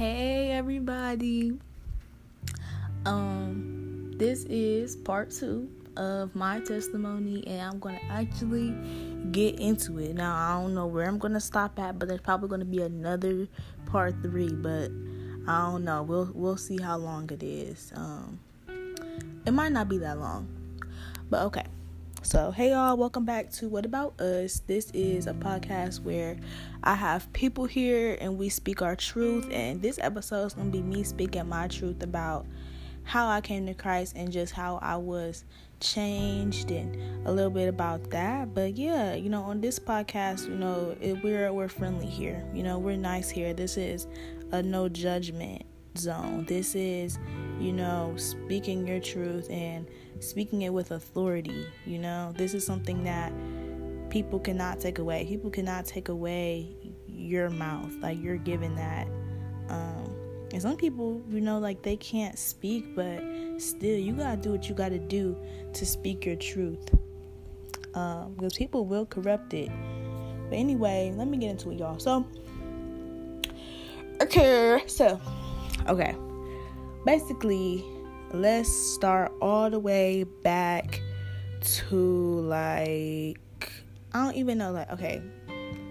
Hey everybody. Um this is part 2 of my testimony and I'm going to actually get into it. Now, I don't know where I'm going to stop at, but there's probably going to be another part 3, but I don't know. We'll we'll see how long it is. Um it might not be that long. But okay. So, hey y'all, welcome back to What About Us. This is a podcast where I have people here and we speak our truth. And this episode is going to be me speaking my truth about how I came to Christ and just how I was changed and a little bit about that. But yeah, you know, on this podcast, you know, it, we're we're friendly here. You know, we're nice here. This is a no judgment zone. This is, you know, speaking your truth and speaking it with authority. You know, this is something that people cannot take away. People cannot take away your mouth. Like you're given that. Um, and some people, you know, like they can't speak, but still, you gotta do what you gotta do to speak your truth. Um, because people will corrupt it. But anyway, let me get into it, y'all. So, okay, so, okay, basically, let's start all the way back to like I don't even know like okay,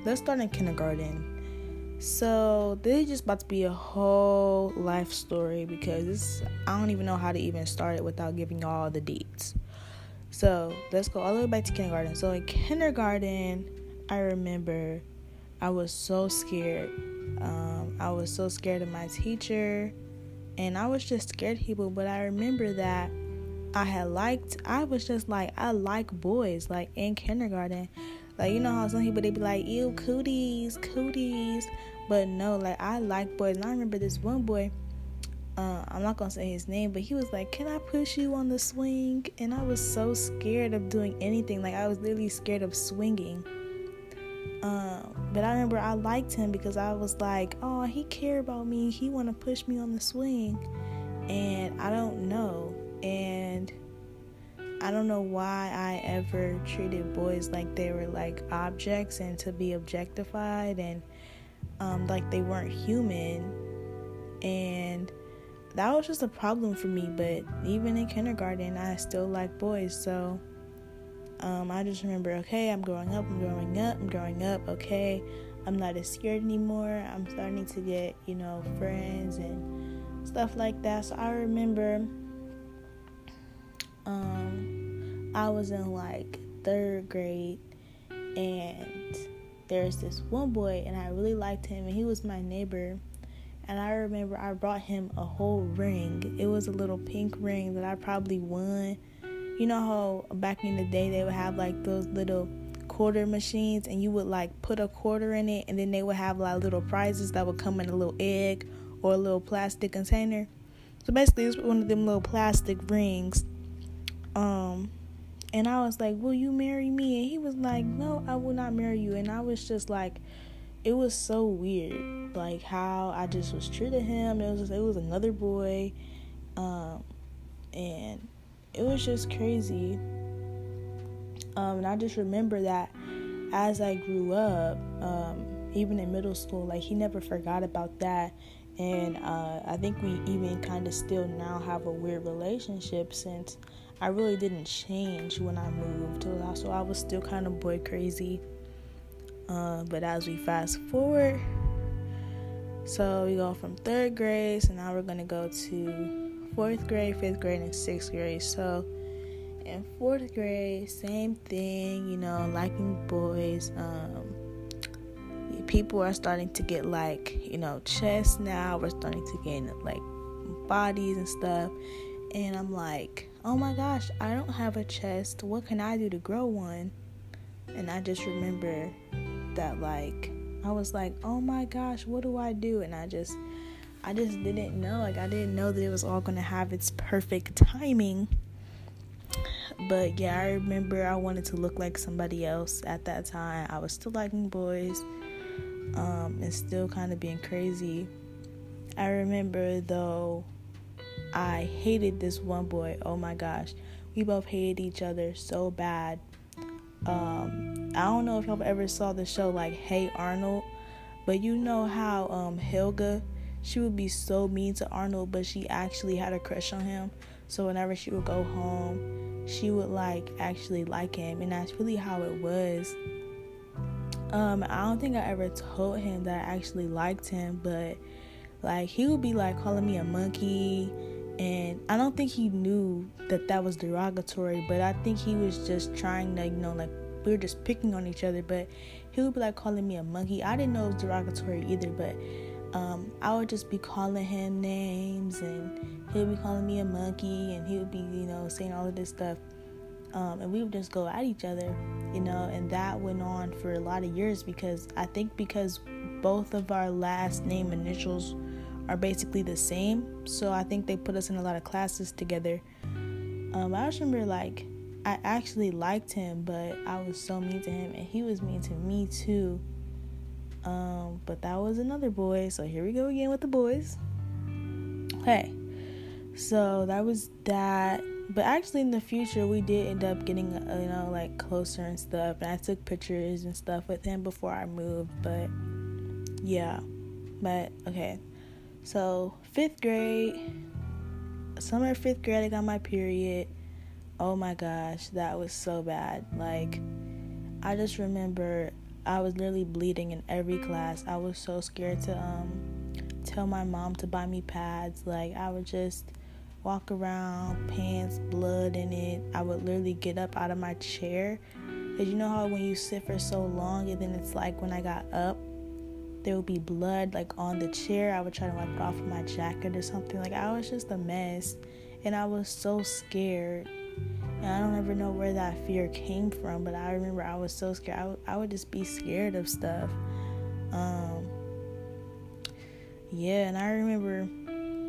let's start in kindergarten. So this is just about to be a whole life story because this I don't even know how to even start it without giving y'all the deets. So let's go all the way back to kindergarten. So in kindergarten, I remember I was so scared. Um, I was so scared of my teacher and I was just scared people. But I remember that I had liked, I was just like, I like boys, like in kindergarten. Like, you know how some people they be like, ew, cooties, cooties. But no, like, I like boys. And I remember this one boy, uh, I'm not gonna say his name, but he was like, Can I push you on the swing? And I was so scared of doing anything. Like, I was literally scared of swinging. Um, but I remember I liked him because I was like, oh, he cared about me. He want to push me on the swing, and I don't know, and I don't know why I ever treated boys like they were like objects and to be objectified and um, like they weren't human, and that was just a problem for me. But even in kindergarten, I still like boys, so um, I just remember, okay, I'm growing up, I'm growing up, I'm growing up, okay, I'm not as scared anymore. I'm starting to get, you know, friends and stuff like that. So I remember um, I was in like third grade and there's this one boy and I really liked him and he was my neighbor. And I remember I brought him a whole ring. It was a little pink ring that I probably won you know how back in the day they would have like those little quarter machines and you would like put a quarter in it and then they would have like little prizes that would come in a little egg or a little plastic container. So basically it's one of them little plastic rings. Um and I was like, Will you marry me? And he was like, No, I will not marry you and I was just like it was so weird like how I just was true to him. It was just, it was another boy. Um and it was just crazy. Um, and I just remember that as I grew up, um, even in middle school, like he never forgot about that. And uh, I think we even kind of still now have a weird relationship since I really didn't change when I moved. So I was still kind of boy crazy. Uh, but as we fast forward, so we go from third grade, so now we're gonna go to fourth grade, fifth grade, and sixth grade. So in fourth grade, same thing, you know, liking boys. Um, people are starting to get like, you know, chests now. We're starting to get like bodies and stuff. And I'm like, oh my gosh, I don't have a chest. What can I do to grow one? And I just remember that, like, I was like, oh my gosh, what do I do? And I just I just didn't know. Like, I didn't know that it was all to have its perfect timing. But yeah, I remember I wanted to look like somebody else at that time. I was still liking boys um, and still kind of being crazy. I remember though, I hated this one boy. Oh my gosh. We both hated each other so bad. Um, I don't know if y'all ever saw the show like Hey Arnold, but you know how um, Helga she would be so mean to Arnold, but she actually had a crush on him. So whenever she would go home, she would like actually like him, and that's really how it was. Um, I don't think I ever told him that I actually liked him, but like he would be like calling me a monkey, and I don't think he knew that that was derogatory, but I think he was just trying to, you know, like we were just picking on each other, but he would be like calling me a monkey. I didn't know it was derogatory either, but um, I would just be calling him names and he would be calling me a monkey and he would be, you know, saying all of this stuff. Um, and we would just go at each other, you know, and that went on for a lot of years because I think because both of our last name initials are basically the same, so I think they put us in a lot of classes together. Um, I just remember like I actually liked him, but I was so mean to him, and he was mean to me too. Um, but that was another boy, so here we go again with the boys. Okay. so that was that. But actually, in the future, we did end up getting, uh, you know, like closer and stuff. And I took pictures and stuff with him before I moved. But yeah, but okay. So fifth grade, summer fifth grade, I got my period oh my gosh, that was so bad. Like, I just remember I was literally bleeding in every class. I was so scared to um tell my mom to buy me pads. Like, I would just walk around, pants, blood in it. I would literally get up out of my chair. Cause you know how when you sit for so long and then it's like when I got up, there would be blood like on the chair. I would try to wipe it off with my jacket or something. Like I was just a mess. And I was so scared and I don't ever know where that fear came from, but I remember I was so scared. I, w- I would just be scared of stuff. Um, yeah, and I remember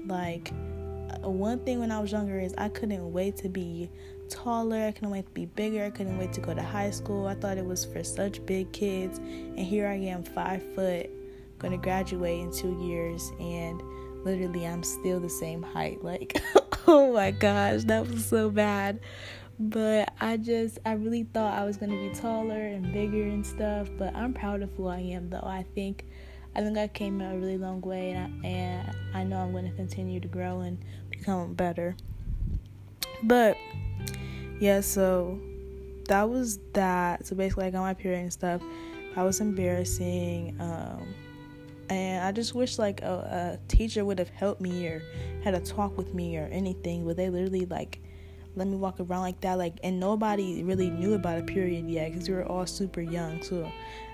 like uh, one thing when I was younger is I couldn't wait to be taller. I couldn't wait to be bigger. I couldn't wait to go to high school. I thought it was for such big kids, and here I am, five foot, going to graduate in two years, and literally I'm still the same height. Like, oh my gosh, that was so bad but I just I really thought I was gonna be taller and bigger and stuff. But I'm proud of who I am, though. I think I think I came a really long way, and I, and I know I'm gonna continue to grow and become better. But yeah, so that was that. So basically, I got my period and stuff. That was embarrassing. Um, and I just wish like a, a teacher would have helped me or had a talk with me or anything. But they literally like let me walk around like that like and nobody really knew about a period yet because we were all super young so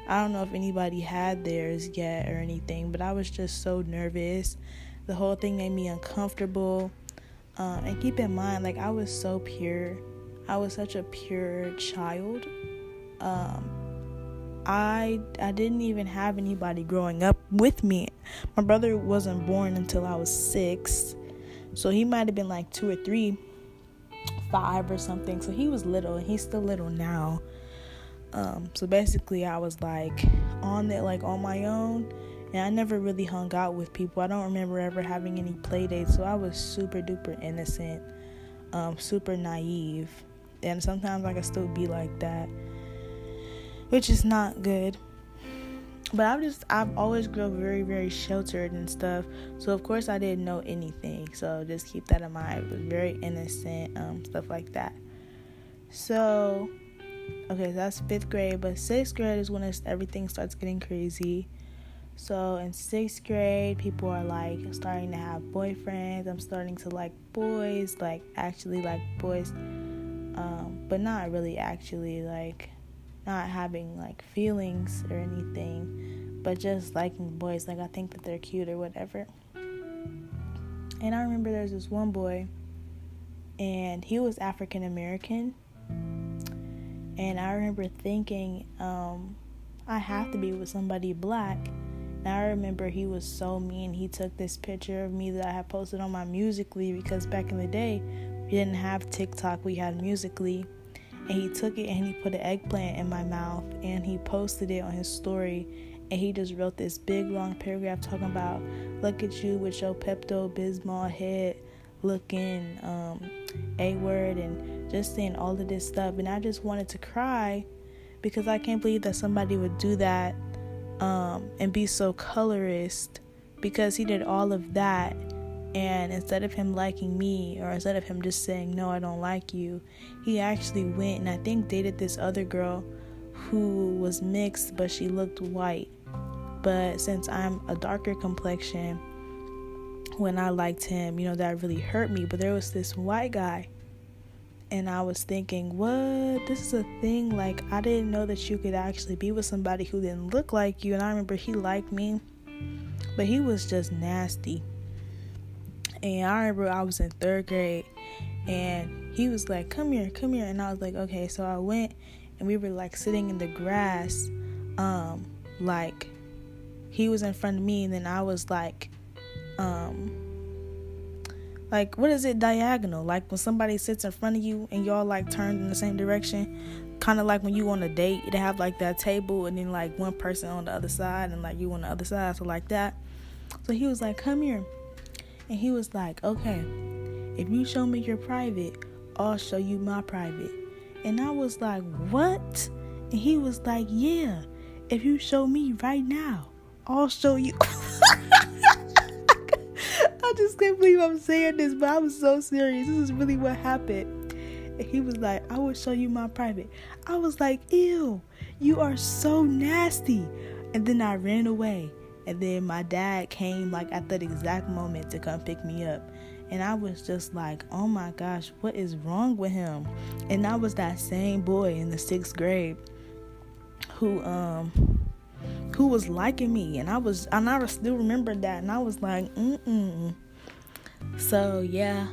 i don't know if anybody had theirs yet or anything but i was just so nervous the whole thing made me uncomfortable um, and keep in mind like i was so pure i was such a pure child um, I I didn't even have anybody growing up with me. My brother wasn't born until I was 6. So he might have been like 2 or 3 five or something. So he was little, and he's still little now. Um, so basically, I was like on it, like on my own, and I never really hung out with people. I don't remember ever having any play dates, so I was super duper innocent, um, super naive, and sometimes I can still be like that, which is not good but I've just I've always grown very very sheltered and stuff. So of course I didn't know anything. So just keep that in mind. Was very innocent, um, stuff like that. So okay, so that's fifth grade. But sixth grade is when everything starts getting crazy. So in sixth grade, people are like starting to have boyfriends. I'm starting to like boys, like actually like boys, um, but not really actually like not having like feelings or anything, but just liking boys. Like I think that they're cute or whatever. And I remember there's this one boy, and he was African American. And I remember thinking, um, I have to be with somebody black. And I remember he was so mean. He took this picture of me that I had posted on my Musical.ly because back in the day, we didn't have TikTok, we had Musical.ly and he took it and he put an eggplant in my mouth and he posted it on his story. And he just wrote this big long paragraph talking about look at you with your Pepto Bismol head looking um, a word and just saying all of this stuff. And I just wanted to cry because I can't believe that somebody would do that um, and be so colorist because he did all of that and instead of him liking me or instead of him just saying no i don't like you he actually went and i think dated this other girl who was mixed but she looked white but since i'm a darker complexion when i liked him you know that really hurt me but there was this white guy and I was thinking, what? This is a thing. Like, I didn't know that you could actually be with somebody who didn't look like you. And I remember he liked me, but he was just nasty. And I remember I was in third grade and he was like, Come here, come here. And I was like, Okay. So I went and we were like sitting in the grass. Um, like he was in front of me and then I was like, um, like what is it diagonal like when somebody sits in front of you and y'all like turned in the same direction kind of like when you on a date they have like that table and then like one person on the other side and like you on the other side so like that so he was like come here and he was like, okay, if you show me your private, I'll show you my private. And I was like, what? And he was like, yeah, if you show me right now, I'll show you. I just can't believe I'm saying this, but I was so serious. This is really what happened. And he was like, I will show you my private. I was like, ew, you are so nasty. And then I ran away. And then my dad came like at that exact moment to come pick me up. And I was just like, oh my gosh, what is wrong with him? And I was that same boy in the sixth grade who um who was liking me and I was and I still remember that and I was like, mm mm. So yeah.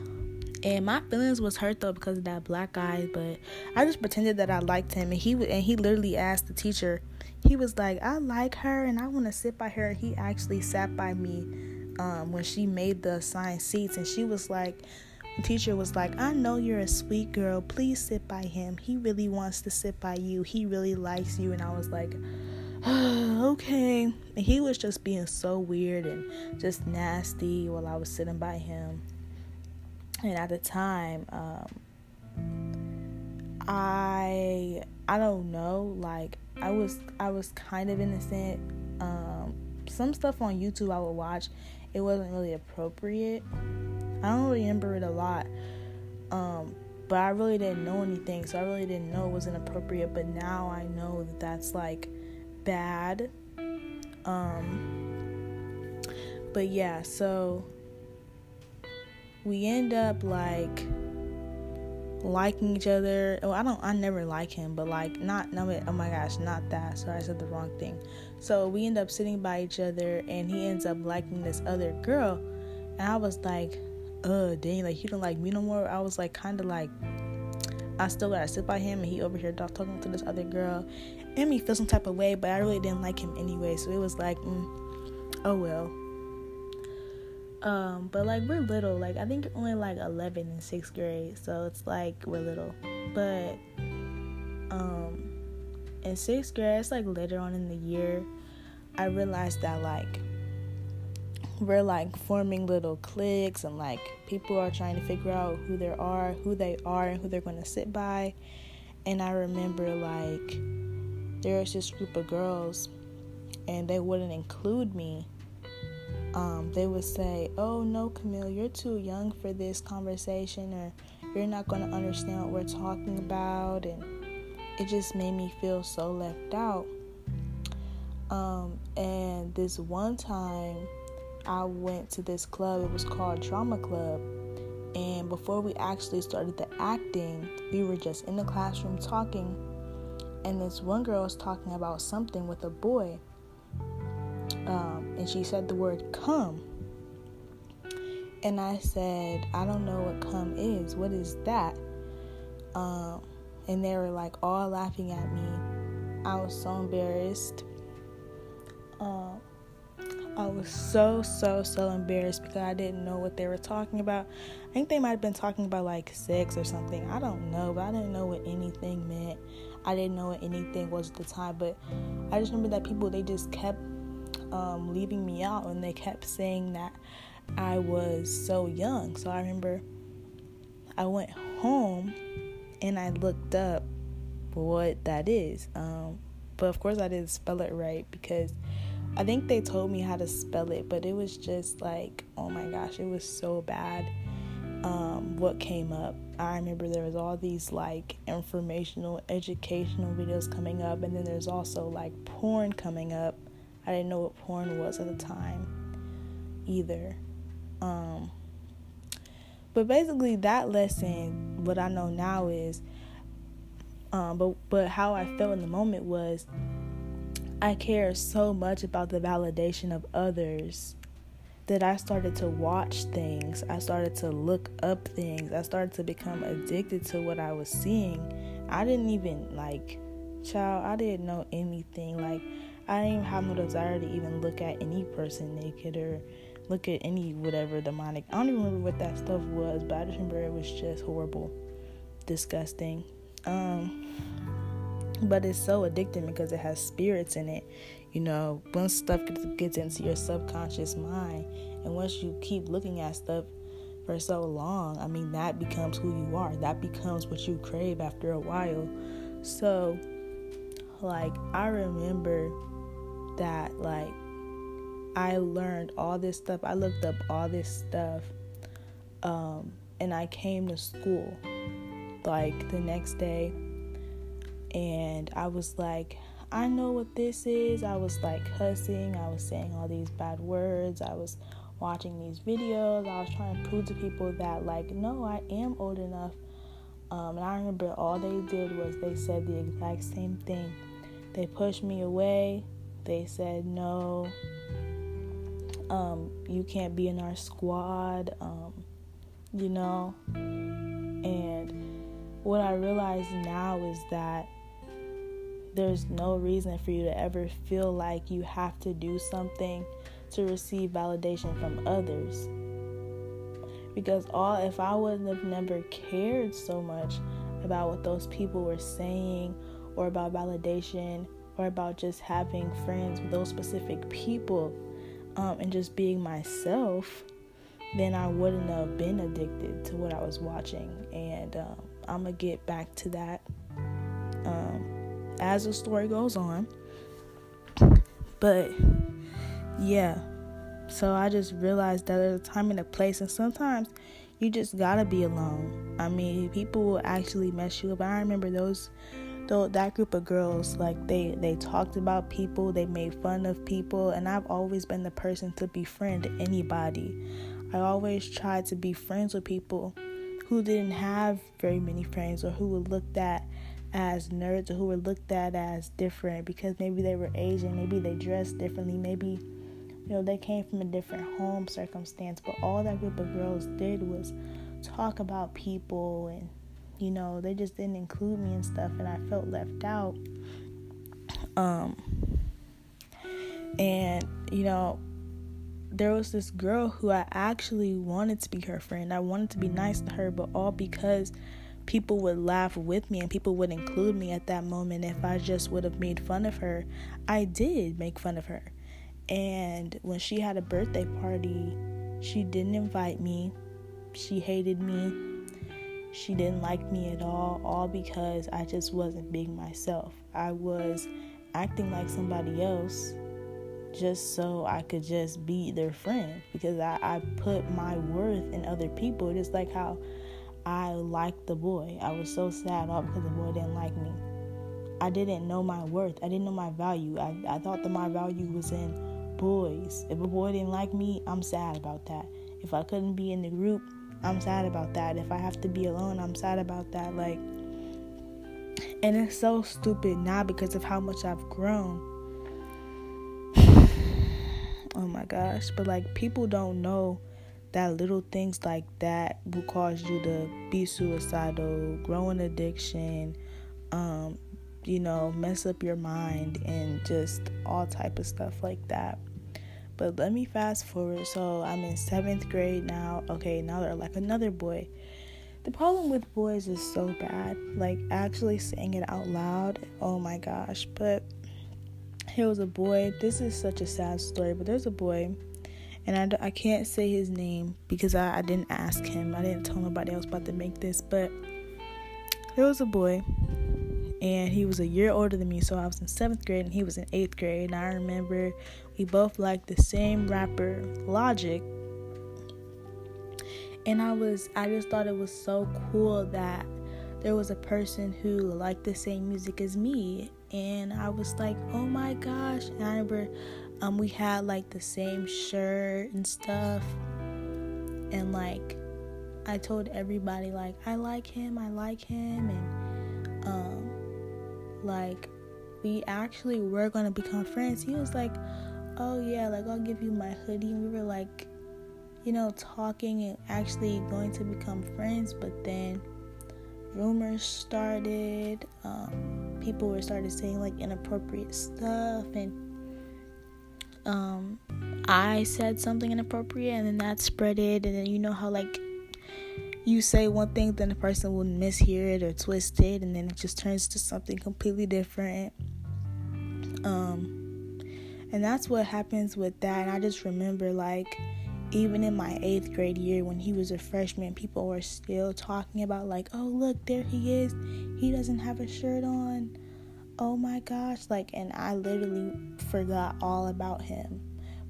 And my feelings was hurt though because of that black guy, but I just pretended that I liked him and he and he literally asked the teacher he was like, I like her and I want to sit by her. He actually sat by me um, when she made the assigned seats, and she was like, the teacher was like, I know you're a sweet girl. Please sit by him. He really wants to sit by you. He really likes you. And I was like, okay. And he was just being so weird and just nasty while I was sitting by him. And at the time, um, I I don't know, like I was I was kind of innocent. Um, some stuff on YouTube I would watch, it wasn't really appropriate. I don't remember it a lot, um, but I really didn't know anything, so I really didn't know it was inappropriate. But now I know that that's like bad. Um, but yeah, so we end up like liking each other. Oh, I don't. I never like him, but like not. No, oh my gosh, not that. Sorry, I said the wrong thing. So we end up sitting by each other, and he ends up liking this other girl, and I was like, "Uh, dang, like you don't like me no more." I was like, kind of like, I still gotta sit by him, and he over here talking to this other girl, and me feel some type of way, but I really didn't like him anyway. So it was like, mm, oh well. Um, but like we're little, like I think only like 11 in sixth grade, so it's like we're little. But um, in sixth grade, it's like later on in the year, I realized that like we're like forming little cliques and like people are trying to figure out who they are, who they are, and who they're going to sit by. And I remember like there was this group of girls, and they wouldn't include me um, they would say, Oh, no, Camille, you're too young for this conversation, or you're not going to understand what we're talking about. And it just made me feel so left out. Um, and this one time, I went to this club, it was called Drama Club. And before we actually started the acting, we were just in the classroom talking. And this one girl was talking about something with a boy um, and she said the word come. And I said, I don't know what come is. What is that? Um, and they were like all laughing at me. I was so embarrassed. Um, I was so, so, so embarrassed because I didn't know what they were talking about. I think they might have been talking about like sex or something. I don't know, but I didn't know what anything meant. I didn't know what anything was at the time, but I just remember that people they just kept um, leaving me out, and they kept saying that I was so young. So I remember I went home and I looked up what that is. Um, but of course, I didn't spell it right because I think they told me how to spell it, but it was just like, oh my gosh, it was so bad. Um, what came up. I remember there was all these like informational, educational videos coming up, and then there's also like porn coming up. I didn't know what porn was at the time either. Um, but basically, that lesson, what I know now is, um, but but how I felt in the moment was I care so much about the validation of others that I started to watch things. I started to look up things. I started to become addicted to what I was seeing. I didn't even like, child, I didn't know anything. Like, I didn't have no desire to even look at any person naked or look at any whatever demonic. I don't even remember what that stuff was, but I just remember it was just horrible, disgusting. Um, but it's so addicting because it has spirits in it. You know, once stuff gets into your subconscious mind, and once you keep looking at stuff for so long, I mean, that becomes who you are. That becomes what you crave after a while. So, like, I remember that, like, I learned all this stuff. I looked up all this stuff. Um, and I came to school like the next day and I was like, I know what this is. I was like cussing, I was saying all these bad words, I was watching these videos, I was trying to prove to people that, like, no, I am old enough. Um, and I remember all they did was they said the exact same thing. They pushed me away. They said, no, um, you can't be in our squad, um, you know. And what I realize now is that there's no reason for you to ever feel like you have to do something to receive validation from others. Because all if I wouldn't have never cared so much about what those people were saying or about validation or about just having friends with those specific people um, and just being myself, then I wouldn't have been addicted to what I was watching. And um, I'm going to get back to that. Um, as the story goes on. But yeah, so I just realized that there's a time and a place, and sometimes you just gotta be alone. I mean, people will actually mess you up. I remember those, though that group of girls, like they they talked about people, they made fun of people, and I've always been the person to befriend anybody. I always tried to be friends with people who didn't have very many friends or who were looked at as nerds or who were looked at as different because maybe they were Asian, maybe they dressed differently, maybe you know they came from a different home circumstance. But all that group of girls did was talk about people and you know they just didn't include me and stuff, and I felt left out. Um, and you know there was this girl who I actually wanted to be her friend. I wanted to be nice to her, but all because people would laugh with me and people would include me at that moment if I just would have made fun of her. I did make fun of her. And when she had a birthday party, she didn't invite me. She hated me. She didn't like me at all, all because I just wasn't being myself. I was acting like somebody else just so I could just be their friend because I, I put my worth in other people, just like how I liked the boy. I was so sad all because the boy didn't like me. I didn't know my worth. I didn't know my value. I, I thought that my value was in boys. If a boy didn't like me, I'm sad about that. If I couldn't be in the group, I'm sad about that. If I have to be alone, I'm sad about that. Like, and it's so stupid now because of how much I've grown. oh my gosh. But like, people don't know that little things like that will cause you to be suicidal, grow an addiction, um, you know, mess up your mind and just all type of stuff like that. But let me fast forward. So I'm in seventh grade now. Okay, now they're like another boy. The problem with boys is so bad. Like actually saying it out loud. Oh my gosh. But here was a boy. This is such a sad story, but there's a boy and I, I can't say his name because I, I didn't ask him. I didn't tell nobody else about to make this, but there was a boy, and he was a year older than me. So I was in seventh grade and he was in eighth grade. And I remember we both liked the same rapper, Logic. And I was, I just thought it was so cool that there was a person who liked the same music as me. And I was like, oh my gosh. And I remember um, we had like the same shirt and stuff. And like, I told everybody, like, I like him, I like him. And, um, like, we actually were gonna become friends. He was like, oh yeah, like, I'll give you my hoodie. And we were like, you know, talking and actually going to become friends. But then, rumors started. Um, people were started saying like inappropriate stuff, and um, I said something inappropriate, and then that spread it. And then you know how like you say one thing, then the person will mishear it or twist it, and then it just turns to something completely different. Um, and that's what happens with that. And I just remember like even in my eighth grade year when he was a freshman, people were still talking about, like, oh, look, there he is. He doesn't have a shirt on. Oh my gosh. Like, and I literally forgot all about him.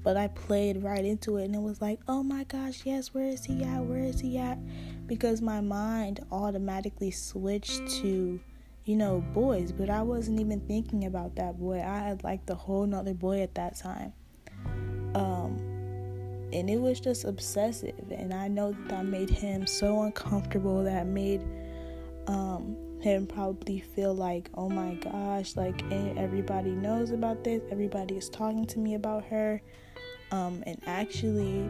But I played right into it and it was like, oh my gosh, yes, where is he at? Where is he at? Because my mind automatically switched to, you know, boys. But I wasn't even thinking about that boy. I had like the whole nother boy at that time. Um, and it was just obsessive and i know that that made him so uncomfortable that made um, him probably feel like oh my gosh like everybody knows about this everybody is talking to me about her um, and actually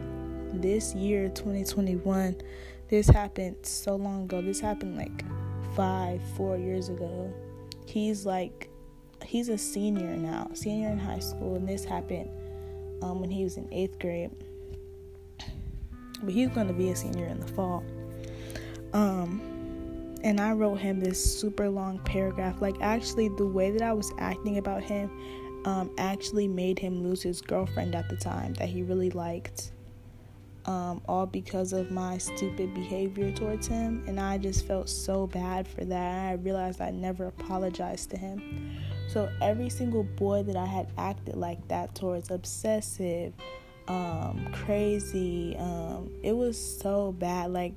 this year 2021 this happened so long ago this happened like five four years ago he's like he's a senior now senior in high school and this happened um, when he was in eighth grade but he's going to be a senior in the fall. Um, and I wrote him this super long paragraph. Like, actually, the way that I was acting about him um, actually made him lose his girlfriend at the time that he really liked. Um, all because of my stupid behavior towards him. And I just felt so bad for that. I realized I never apologized to him. So every single boy that I had acted like that towards, obsessive, um, crazy. Um, it was so bad. Like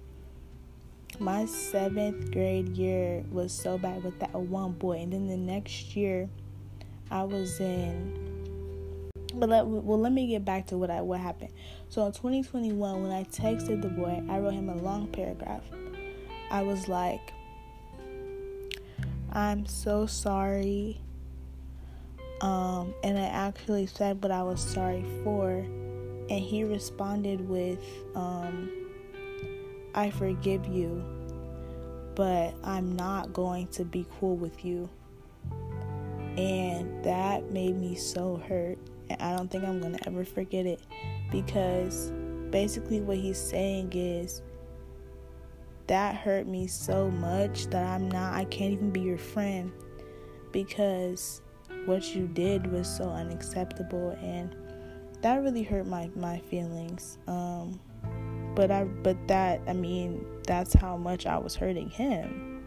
my seventh grade year was so bad with that one boy, and then the next year, I was in. But let, well, let me get back to what I what happened. So in 2021, when I texted the boy, I wrote him a long paragraph. I was like, "I'm so sorry." Um, and I actually said what I was sorry for and he responded with, um, I forgive you, but I'm not going to be cool with you. And that made me so hurt. And I don't think I'm going to ever forget it because basically what he's saying is that hurt me so much that I'm not, I can't even be your friend because what you did was so unacceptable and that really hurt my my feelings. Um, but I but that I mean that's how much I was hurting him.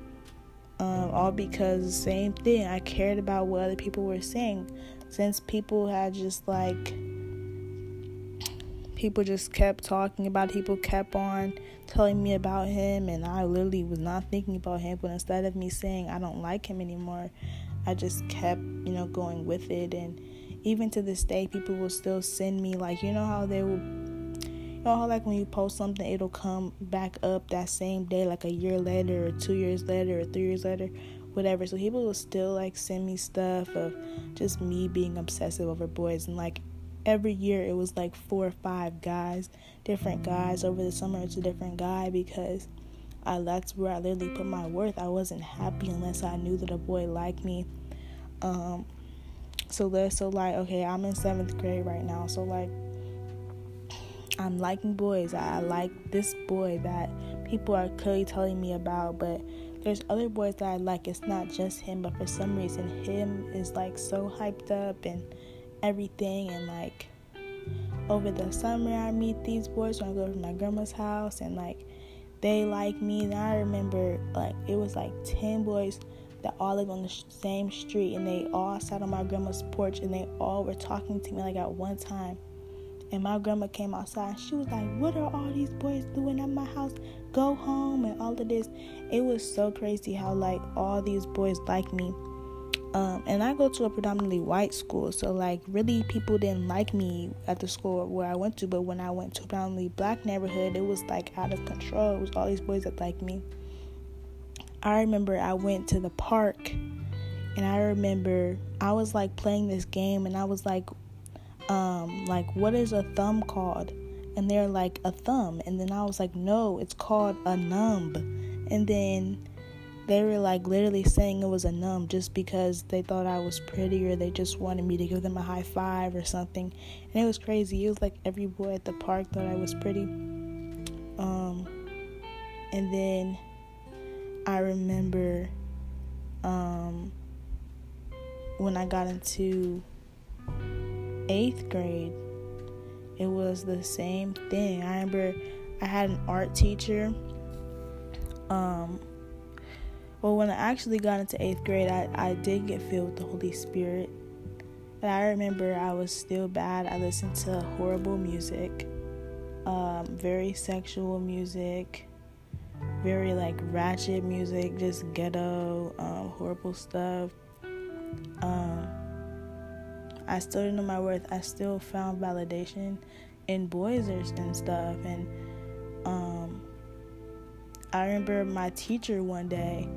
Um, all because the same thing. I cared about what other people were saying, since people had just like people just kept talking about it, people kept on telling me about him and I literally was not thinking about him but instead of me saying I don't like him anymore I just kept you know going with it and even to this day, people will still send me like you know how they will. You know how like when you post something, it'll come back up that same day, like a year later, or two years later, or three years later, whatever. So people will still like send me stuff of just me being obsessive over boys, and like every year it was like four or five guys, different guys. Over the summer, it's a different guy because I that's where I literally put my worth. I wasn't happy unless I knew that a boy liked me. Um, so that's so like okay, I'm in seventh grade right now. So like I'm liking boys. I like this boy that people are clearly telling me about, but there's other boys that I like. It's not just him, but for some reason him is like so hyped up and everything and like over the summer I meet these boys when I go to my grandma's house and like they like me and I remember like it was like 10 boys that all live on the same street, and they all sat on my grandma's porch, and they all were talking to me like at one time. And my grandma came outside and she was like, What are all these boys doing at my house? Go home and all of this. It was so crazy how like all these boys like me. Um, and I go to a predominantly white school, so like really people didn't like me at the school where I went to. But when I went to a predominantly black neighborhood, it was like out of control. It was all these boys that liked me. I remember I went to the park, and I remember I was like playing this game, and I was like, um, like what is a thumb called? And they're like a thumb, and then I was like, no, it's called a numb, and then they were like literally saying it was a numb just because they thought I was pretty or they just wanted me to give them a high five or something. And it was crazy. It was like every boy at the park thought I was pretty. Um, and then I remember um, when I got into eighth grade, it was the same thing. I remember I had an art teacher. Um, well, when I actually got into eighth grade, I, I did get filled with the Holy Spirit. But I remember I was still bad. I listened to horrible music, um, very sexual music, very like ratchet music, just ghetto, um, horrible stuff. Um, I still didn't know my worth. I still found validation in boys and stuff. And um, I remember my teacher one day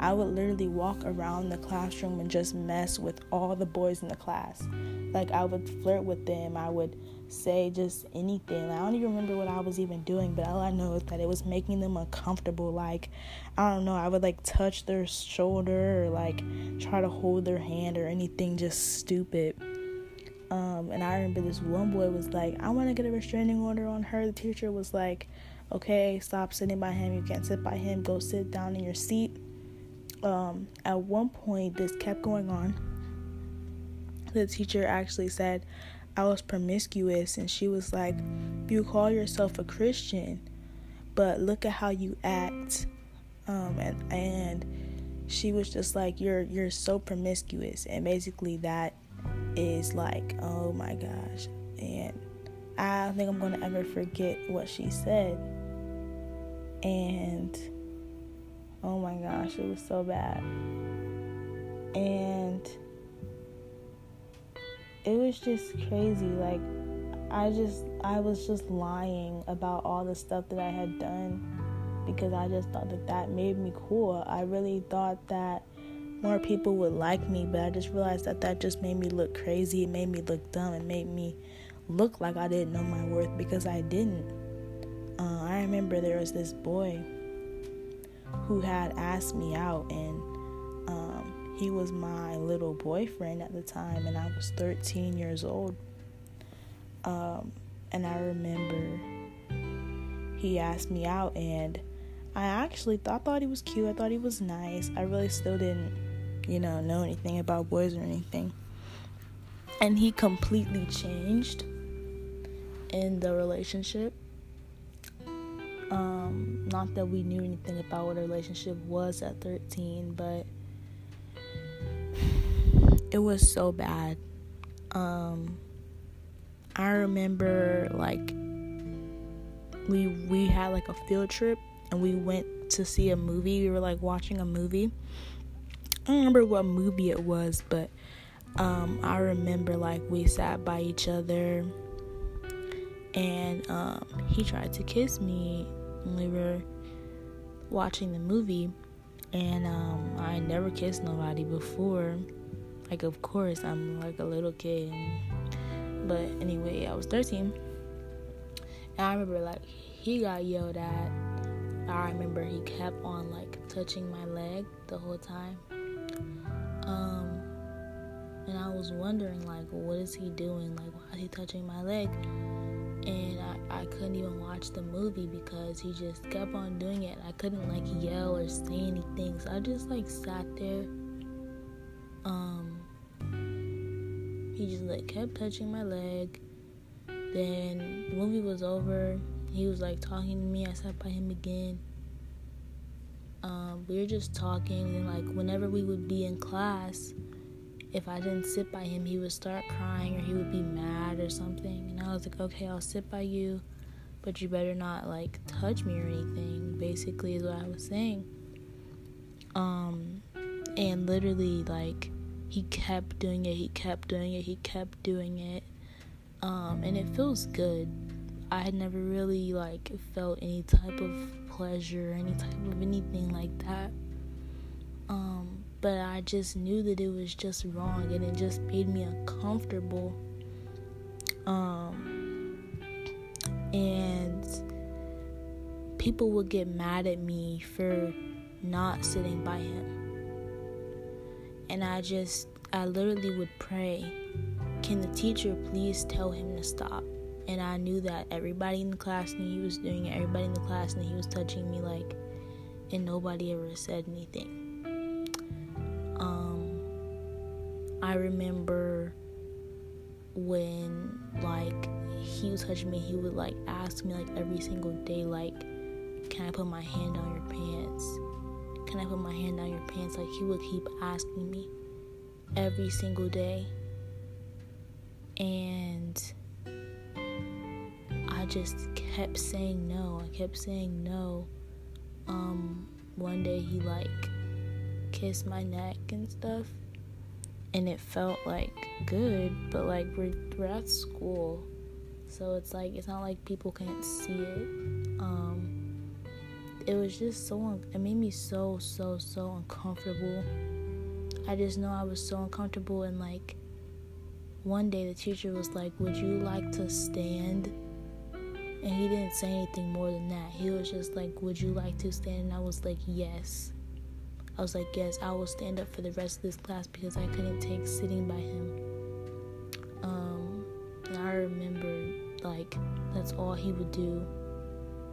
I would literally walk around the classroom and just mess with all the boys in the class. Like I would flirt with them. I would say just anything. I don't even remember what I was even doing, but all I know is that it was making them uncomfortable. Like I don't know, I would like touch their shoulder or like try to hold their hand or anything just stupid. Um, and I remember this one boy was like, I want to get a restraining order on her. The teacher was like, okay, stop sitting by him. You can't sit by him. Go sit down in your seat um, at one point, this kept going on. The teacher actually said I was promiscuous, and she was like, You call yourself a Christian, but look at how you act. Um, and, and she was just like, You're, you're so promiscuous. And basically, that is like, Oh my gosh. And I don't think I'm going to ever forget what she said. And Oh my gosh, it was so bad. And it was just crazy. Like, I just, I was just lying about all the stuff that I had done because I just thought that that made me cool. I really thought that more people would like me, but I just realized that that just made me look crazy. It made me look dumb. It made me look like I didn't know my worth because I didn't. Uh, I remember there was this boy who had asked me out, and um, he was my little boyfriend at the time, and I was 13 years old. Um, and I remember he asked me out, and I actually th- I thought he was cute. I thought he was nice. I really still didn't, you know, know anything about boys or anything. And he completely changed in the relationship. Um, not that we knew anything about what a relationship was at 13, but it was so bad. Um, I remember like we we had like a field trip and we went to see a movie. We were like watching a movie. I don't remember what movie it was, but um, I remember like we sat by each other and um, he tried to kiss me when we were watching the movie, and um, I never kissed nobody before. Like, of course, I'm like a little kid. But anyway, I was 13. And I remember, like, he got yelled at. I remember he kept on, like, touching my leg the whole time. Um, and I was wondering, like, what is he doing? Like, why is he touching my leg? And I, I couldn't even watch the movie because he just kept on doing it. I couldn't like yell or say anything, so I just like sat there. Um, he just like kept touching my leg. Then the movie was over. He was like talking to me. I sat by him again. um, we were just talking, and like whenever we would be in class, if I didn't sit by him, he would start crying or he would be mad or something. And I was like, okay, I'll sit by you, but you better not like touch me or anything. Basically, is what I was saying. Um, and literally, like, he kept doing it, he kept doing it, he kept doing it. Um, and it feels good. I had never really like felt any type of pleasure, any type of anything like that. Um, but I just knew that it was just wrong and it just made me uncomfortable. Um, and people would get mad at me for not sitting by him. And I just, I literally would pray, can the teacher please tell him to stop? And I knew that everybody in the class knew he was doing it, everybody in the class knew he was touching me, like, and nobody ever said anything. I remember when like he was touching me, he would like ask me like every single day, like, can I put my hand on your pants? Can I put my hand on your pants? Like he would keep asking me every single day. And I just kept saying no. I kept saying no. Um, one day he like kissed my neck and stuff and it felt like good but like we're, we're at school so it's like it's not like people can't see it. Um it was just so it made me so so so uncomfortable. I just know i was so uncomfortable and like one day the teacher was like would you like to stand? And he didn't say anything more than that. He was just like would you like to stand? And i was like yes I was like, yes, I will stand up for the rest of this class because I couldn't take sitting by him. Um, and I remember, like, that's all he would do.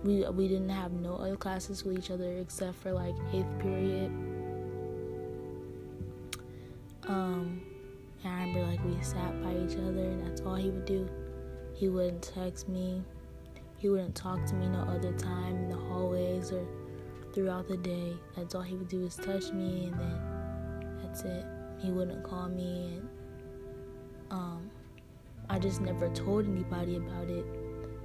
We we didn't have no other classes with each other except for like eighth period. Um, and I remember like we sat by each other, and that's all he would do. He wouldn't text me. He wouldn't talk to me no other time in the hallways or throughout the day. That's all he would do is touch me, and then that's it. He wouldn't call me, and um, I just never told anybody about it.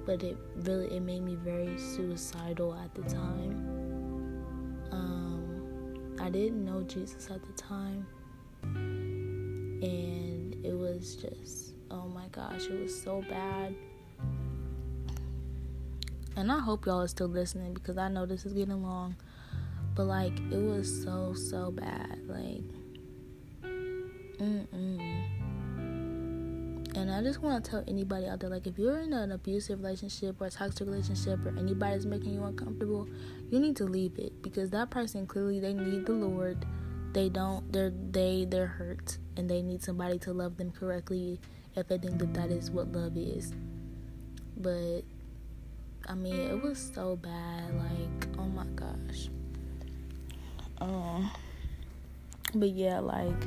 But it really it made me very suicidal at the time. Um, I didn't know Jesus at the time, and it was just oh my gosh, it was so bad. And I hope y'all are still listening because I know this is getting long. But like it was so so bad. Like mm-mm. And I just want to tell anybody out there, like, if you're in an abusive relationship or a toxic relationship, or anybody's making you uncomfortable, you need to leave it because that person clearly they need the Lord. They don't. They're they they're hurt, and they need somebody to love them correctly if they think that that is what love is. But I mean, it was so bad. Like, oh my gosh. Um, but yeah, like,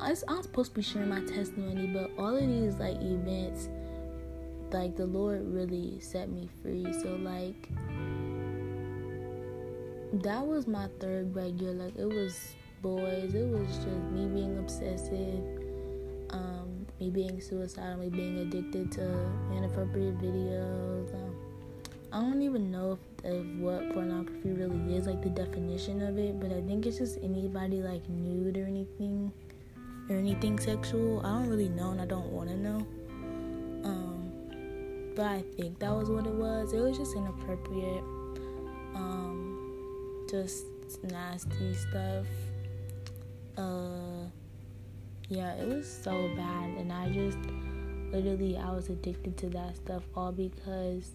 I'm supposed to be sharing my testimony, but all of these like events, like the Lord really set me free. So like, that was my third grade year. Like, it was boys. It was just me being obsessive me being suicidal, me being addicted to inappropriate videos. Um, I don't even know if, if what pornography really is, like the definition of it, but I think it's just anybody like nude or anything or anything sexual. I don't really know and I don't want to know. Um, but I think that was what it was. It was just inappropriate, um, just nasty stuff. Uh, yeah, it was so bad, and I just literally I was addicted to that stuff all because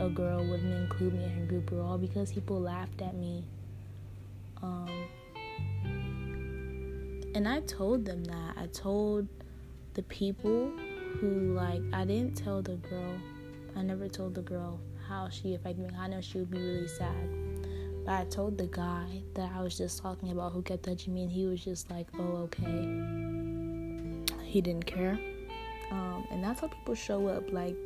a girl wouldn't include me in her group, or all because people laughed at me. Um, and I told them that. I told the people who like I didn't tell the girl. I never told the girl how she affected me. I know she would be really sad. I told the guy that I was just talking about who kept touching me, and he was just like, oh, okay. He didn't care. Um, and that's how people show up. Like,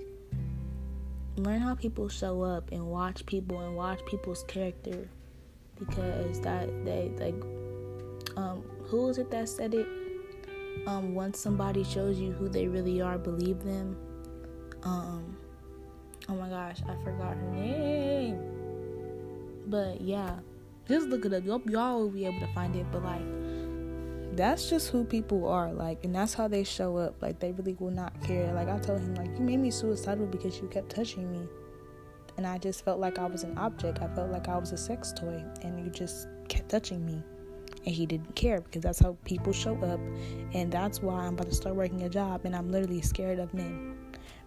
learn how people show up and watch people and watch people's character because that they like um who was it that said it um once somebody shows you who they really are believe them um oh my gosh i forgot her name but yeah. Just look it up y'all, y'all will be able to find it but like that's just who people are like and that's how they show up. Like they really will not care. Like i told him like you made me suicidal because you kept touching me. And i just felt like i was an object. I felt like i was a sex toy and you just kept touching me. And he didn't care because that's how people show up. And that's why i'm about to start working a job and i'm literally scared of men.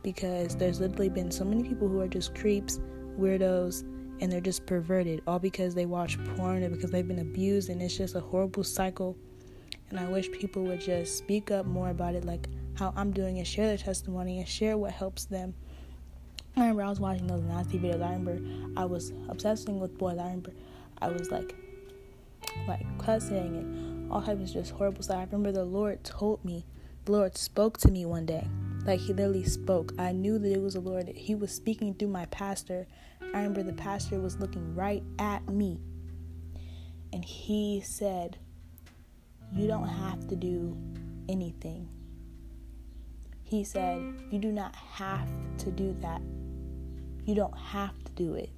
Because there's literally been so many people who are just creeps weirdos and they're just perverted all because they watch porn and because they've been abused and it's just a horrible cycle and I wish people would just speak up more about it, like how I'm doing, and share their testimony and share what helps them. I remember I was watching those nasty videos. I remember I was obsessing with boys. I remember I was like, like cussing and all types of just horrible stuff. I remember the Lord told me, the Lord spoke to me one day. Like he literally spoke. I knew that it was the Lord. He was speaking through my pastor. I remember the pastor was looking right at me. And he said, you don't have to do anything. He said, You do not have to do that. You don't have to do it.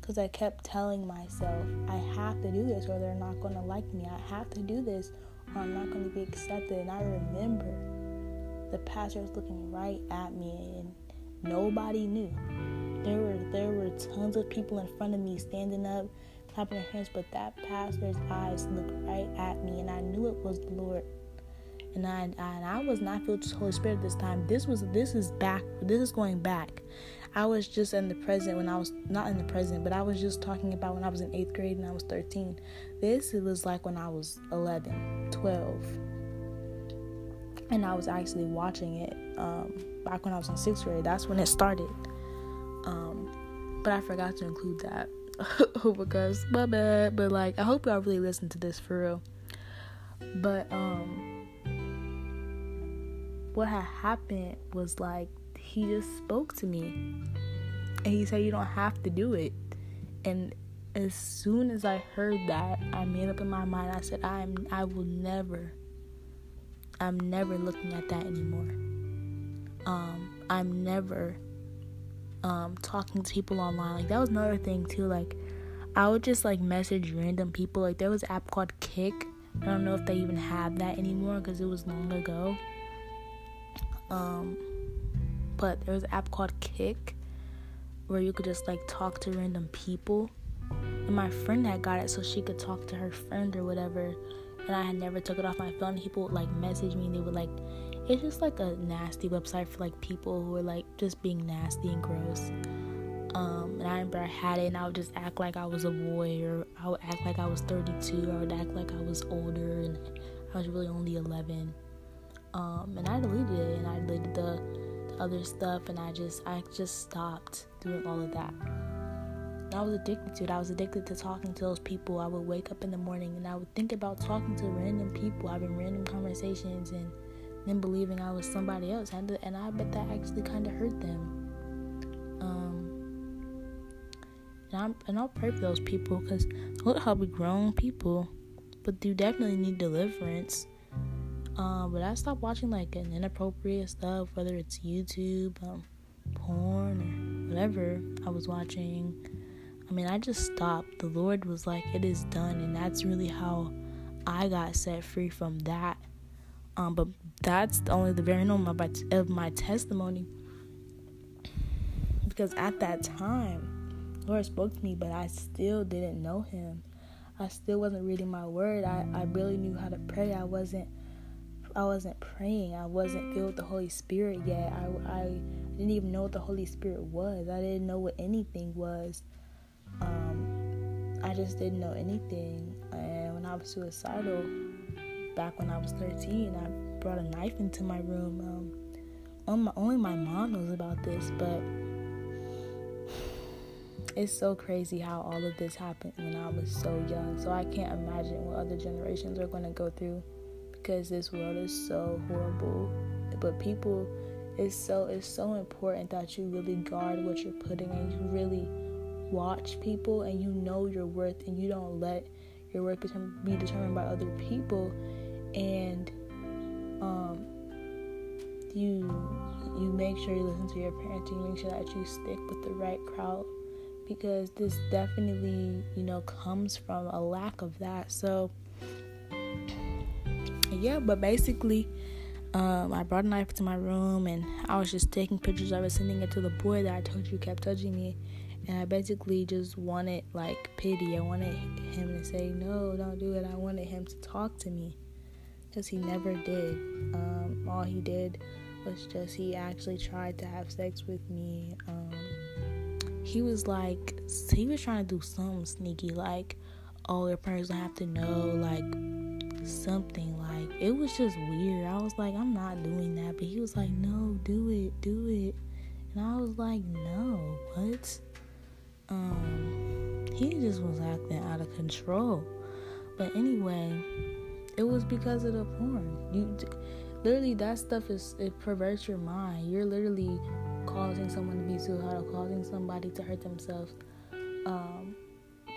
Because I kept telling myself, I have to do this or they're not going to like me. I have to do this or I'm not going to be accepted. And I remember the pastor was looking right at me and nobody knew. There were there were tons of people in front of me standing up clapping their hands, but that pastor's eyes looked right at me, and I knew it was the Lord. And I, I, and I was not filled with the Holy Spirit this time. This was this is back. This is going back. I was just in the present when I was not in the present, but I was just talking about when I was in eighth grade and I was 13. This it was like when I was 11, 12, and I was actually watching it um, back when I was in sixth grade. That's when it started. Um, but I forgot to include that. because my bad. But like, I hope y'all really listen to this for real. But um, what had happened was like he just spoke to me, and he said you don't have to do it. And as soon as I heard that, I made up in my mind. I said I'm I will never. I'm never looking at that anymore. Um, I'm never um, talking to people online. Like that was another thing too. Like I would just like message random people. Like there was an app called Kik. I don't know if they even have that anymore because it was long ago. Um, but there was an app called Kik where you could just like talk to random people. And my friend had got it so she could talk to her friend or whatever. And I had never took it off my phone. People would like message me and they would like it's just like a nasty website for like people who are like just being nasty and gross. Um, and I remember I had it and I would just act like I was a boy or I would act like I was 32 or I would act like I was older and I was really only 11. Um, and I deleted it and I deleted the, the other stuff and I just I just stopped doing all of that. I was addicted to it. I was addicted to talking to those people. I would wake up in the morning and I would think about talking to random people, having random conversations and then believing I was somebody else, and I bet that actually kind of hurt them. Um, and I'm and I'll pray for those people because look how we grown people, but do definitely need deliverance. Um, but I stopped watching like an inappropriate stuff, whether it's YouTube, um, porn, or whatever I was watching. I mean, I just stopped. The Lord was like, "It is done," and that's really how I got set free from that. Um, but that's only the very moment of my, of my testimony. Because at that time, Lord spoke to me, but I still didn't know Him. I still wasn't reading my word. I, I barely knew how to pray. I wasn't I wasn't praying. I wasn't filled with the Holy Spirit yet. I, I didn't even know what the Holy Spirit was. I didn't know what anything was. Um, I just didn't know anything. And when I was suicidal, back when I was 13, I brought a knife into my room. Um, only my mom knows about this, but it's so crazy how all of this happened when I was so young. So I can't imagine what other generations are going to go through because this world is so horrible. But people it's so it's so important that you really guard what you're putting and you really watch people and you know your worth and you don't let your worth be determined by other people and um, you you make sure you listen to your parents you make sure that you stick with the right crowd because this definitely you know comes from a lack of that so yeah but basically um, I brought a knife to my room and I was just taking pictures of it, sending it to the boy that I told you kept touching me. And I basically just wanted like pity. I wanted him to say, No, don't do it. I wanted him to talk to me. Because he never did. Um, all he did was just, he actually tried to have sex with me. Um, he was like, he was trying to do something sneaky, like, oh, your parents don't have to know, like, something like it was just weird. I was like, I'm not doing that, but he was like, No, do it, do it, and I was like, No, what? Um, he just was acting out of control. But anyway, it was because of the porn. You literally that stuff is it perverts your mind. You're literally causing someone to be suicidal, causing somebody to hurt themselves. Um,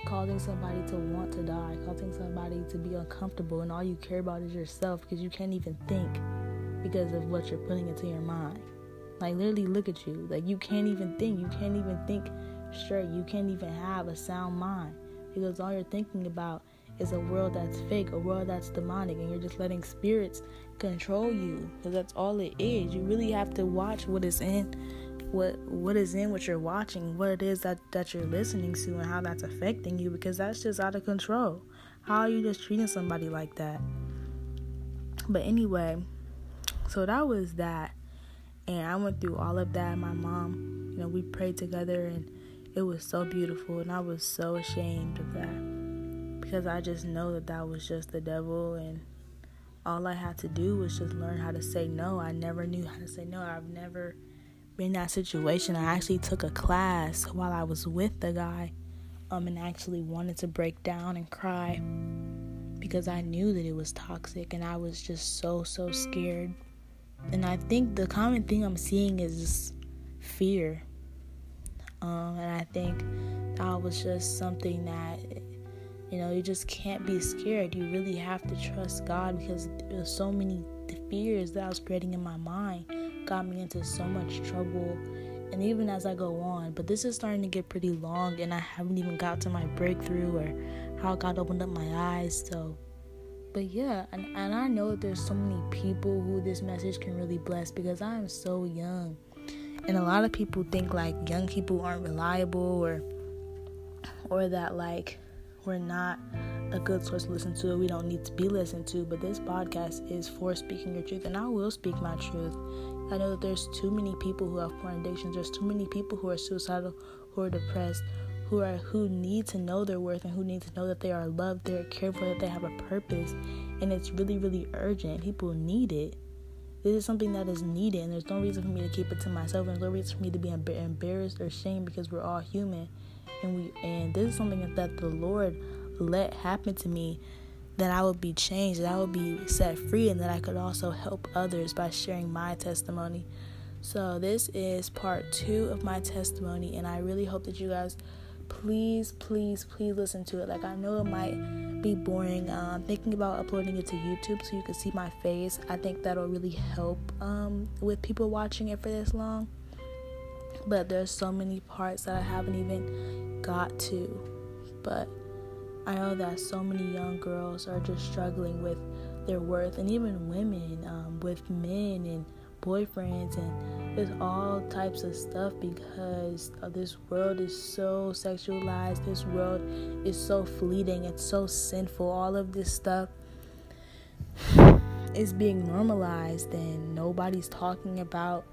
causing somebody to want to die, causing somebody to be uncomfortable, and all you care about is yourself because you can't even think because of what you're putting into your mind. Like, literally, look at you. Like, you can't even think. You can't even think straight. You can't even have a sound mind because all you're thinking about is a world that's fake, a world that's demonic, and you're just letting spirits control you because that's all it is. You really have to watch what is in what what is in what you're watching, what it is that that you're listening to, and how that's affecting you because that's just out of control. How are you just treating somebody like that? But anyway, so that was that, and I went through all of that. My mom, you know, we prayed together, and it was so beautiful, and I was so ashamed of that because I just know that that was just the devil and all I had to do was just learn how to say no. I never knew how to say no. I've never been in that situation, I actually took a class while I was with the guy um, and actually wanted to break down and cry because I knew that it was toxic and I was just so, so scared. And I think the common thing I'm seeing is fear. Um, and I think that was just something that, you know, you just can't be scared. You really have to trust God because so many fears that I was creating in my mind got me into so much trouble and even as I go on. But this is starting to get pretty long, and I haven't even got to my breakthrough or how God opened up my eyes. So, but yeah, and, and I know that there's so many people who this message can really bless because I am so young. And a lot of people think like young people aren't reliable or or that like we're not a good source to listen to. We don't need to be listened to. But this podcast is for speaking your truth, and I will speak my truth. I know that there's too many people who have porn addictions. There's too many people who are suicidal, who are depressed, who are who need to know their worth and who need to know that they are loved, they're cared for, that they have a purpose, and it's really, really urgent. People need it. This is something that is needed, and there's no reason for me to keep it to myself. And no reason for me to be embarrassed or shamed because we're all human, and we and this is something that the Lord let happen to me that I would be changed, that I would be set free, and that I could also help others by sharing my testimony. So, this is part two of my testimony, and I really hope that you guys please, please, please listen to it. Like, I know it might be boring. Um, thinking about uploading it to YouTube so you can see my face. I think that'll really help um, with people watching it for this long. But there's so many parts that I haven't even got to. But I know that so many young girls are just struggling with their worth, and even women um, with men and boyfriends, and with all types of stuff because this world is so sexualized. This world is so fleeting. It's so sinful. All of this stuff is being normalized, and nobody's talking about,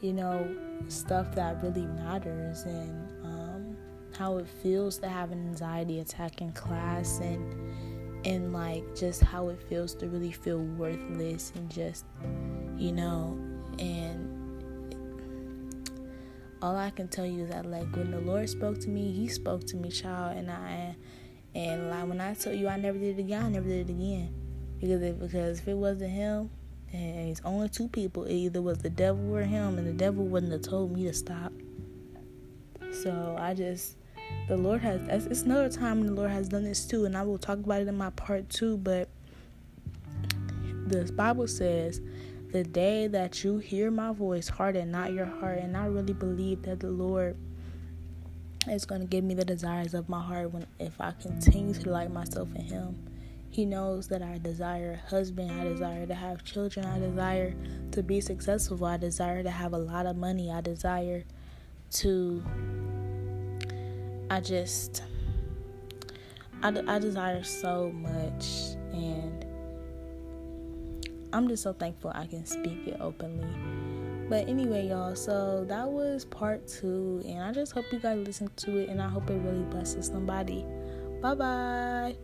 you know, stuff that really matters. And um, how it feels to have an anxiety attack in class and and like just how it feels to really feel worthless and just you know and all I can tell you is that like when the Lord spoke to me, He spoke to me, child, and I and like when I told you I never did it again, I never did it again because if, because if it wasn't Him, And it's only two people. It either was the devil or him, and the devil wouldn't have told me to stop. So I just, the Lord has, it's another time the Lord has done this too, and I will talk about it in my part two. But the Bible says, the day that you hear my voice, harden not your heart. And I really believe that the Lord is going to give me the desires of my heart when if I continue to like myself in Him. He knows that I desire a husband, I desire to have children, I desire to be successful, I desire to have a lot of money, I desire to. I just. I, I desire so much, and I'm just so thankful I can speak it openly. But anyway, y'all, so that was part two, and I just hope you guys listen to it, and I hope it really blesses somebody. Bye bye.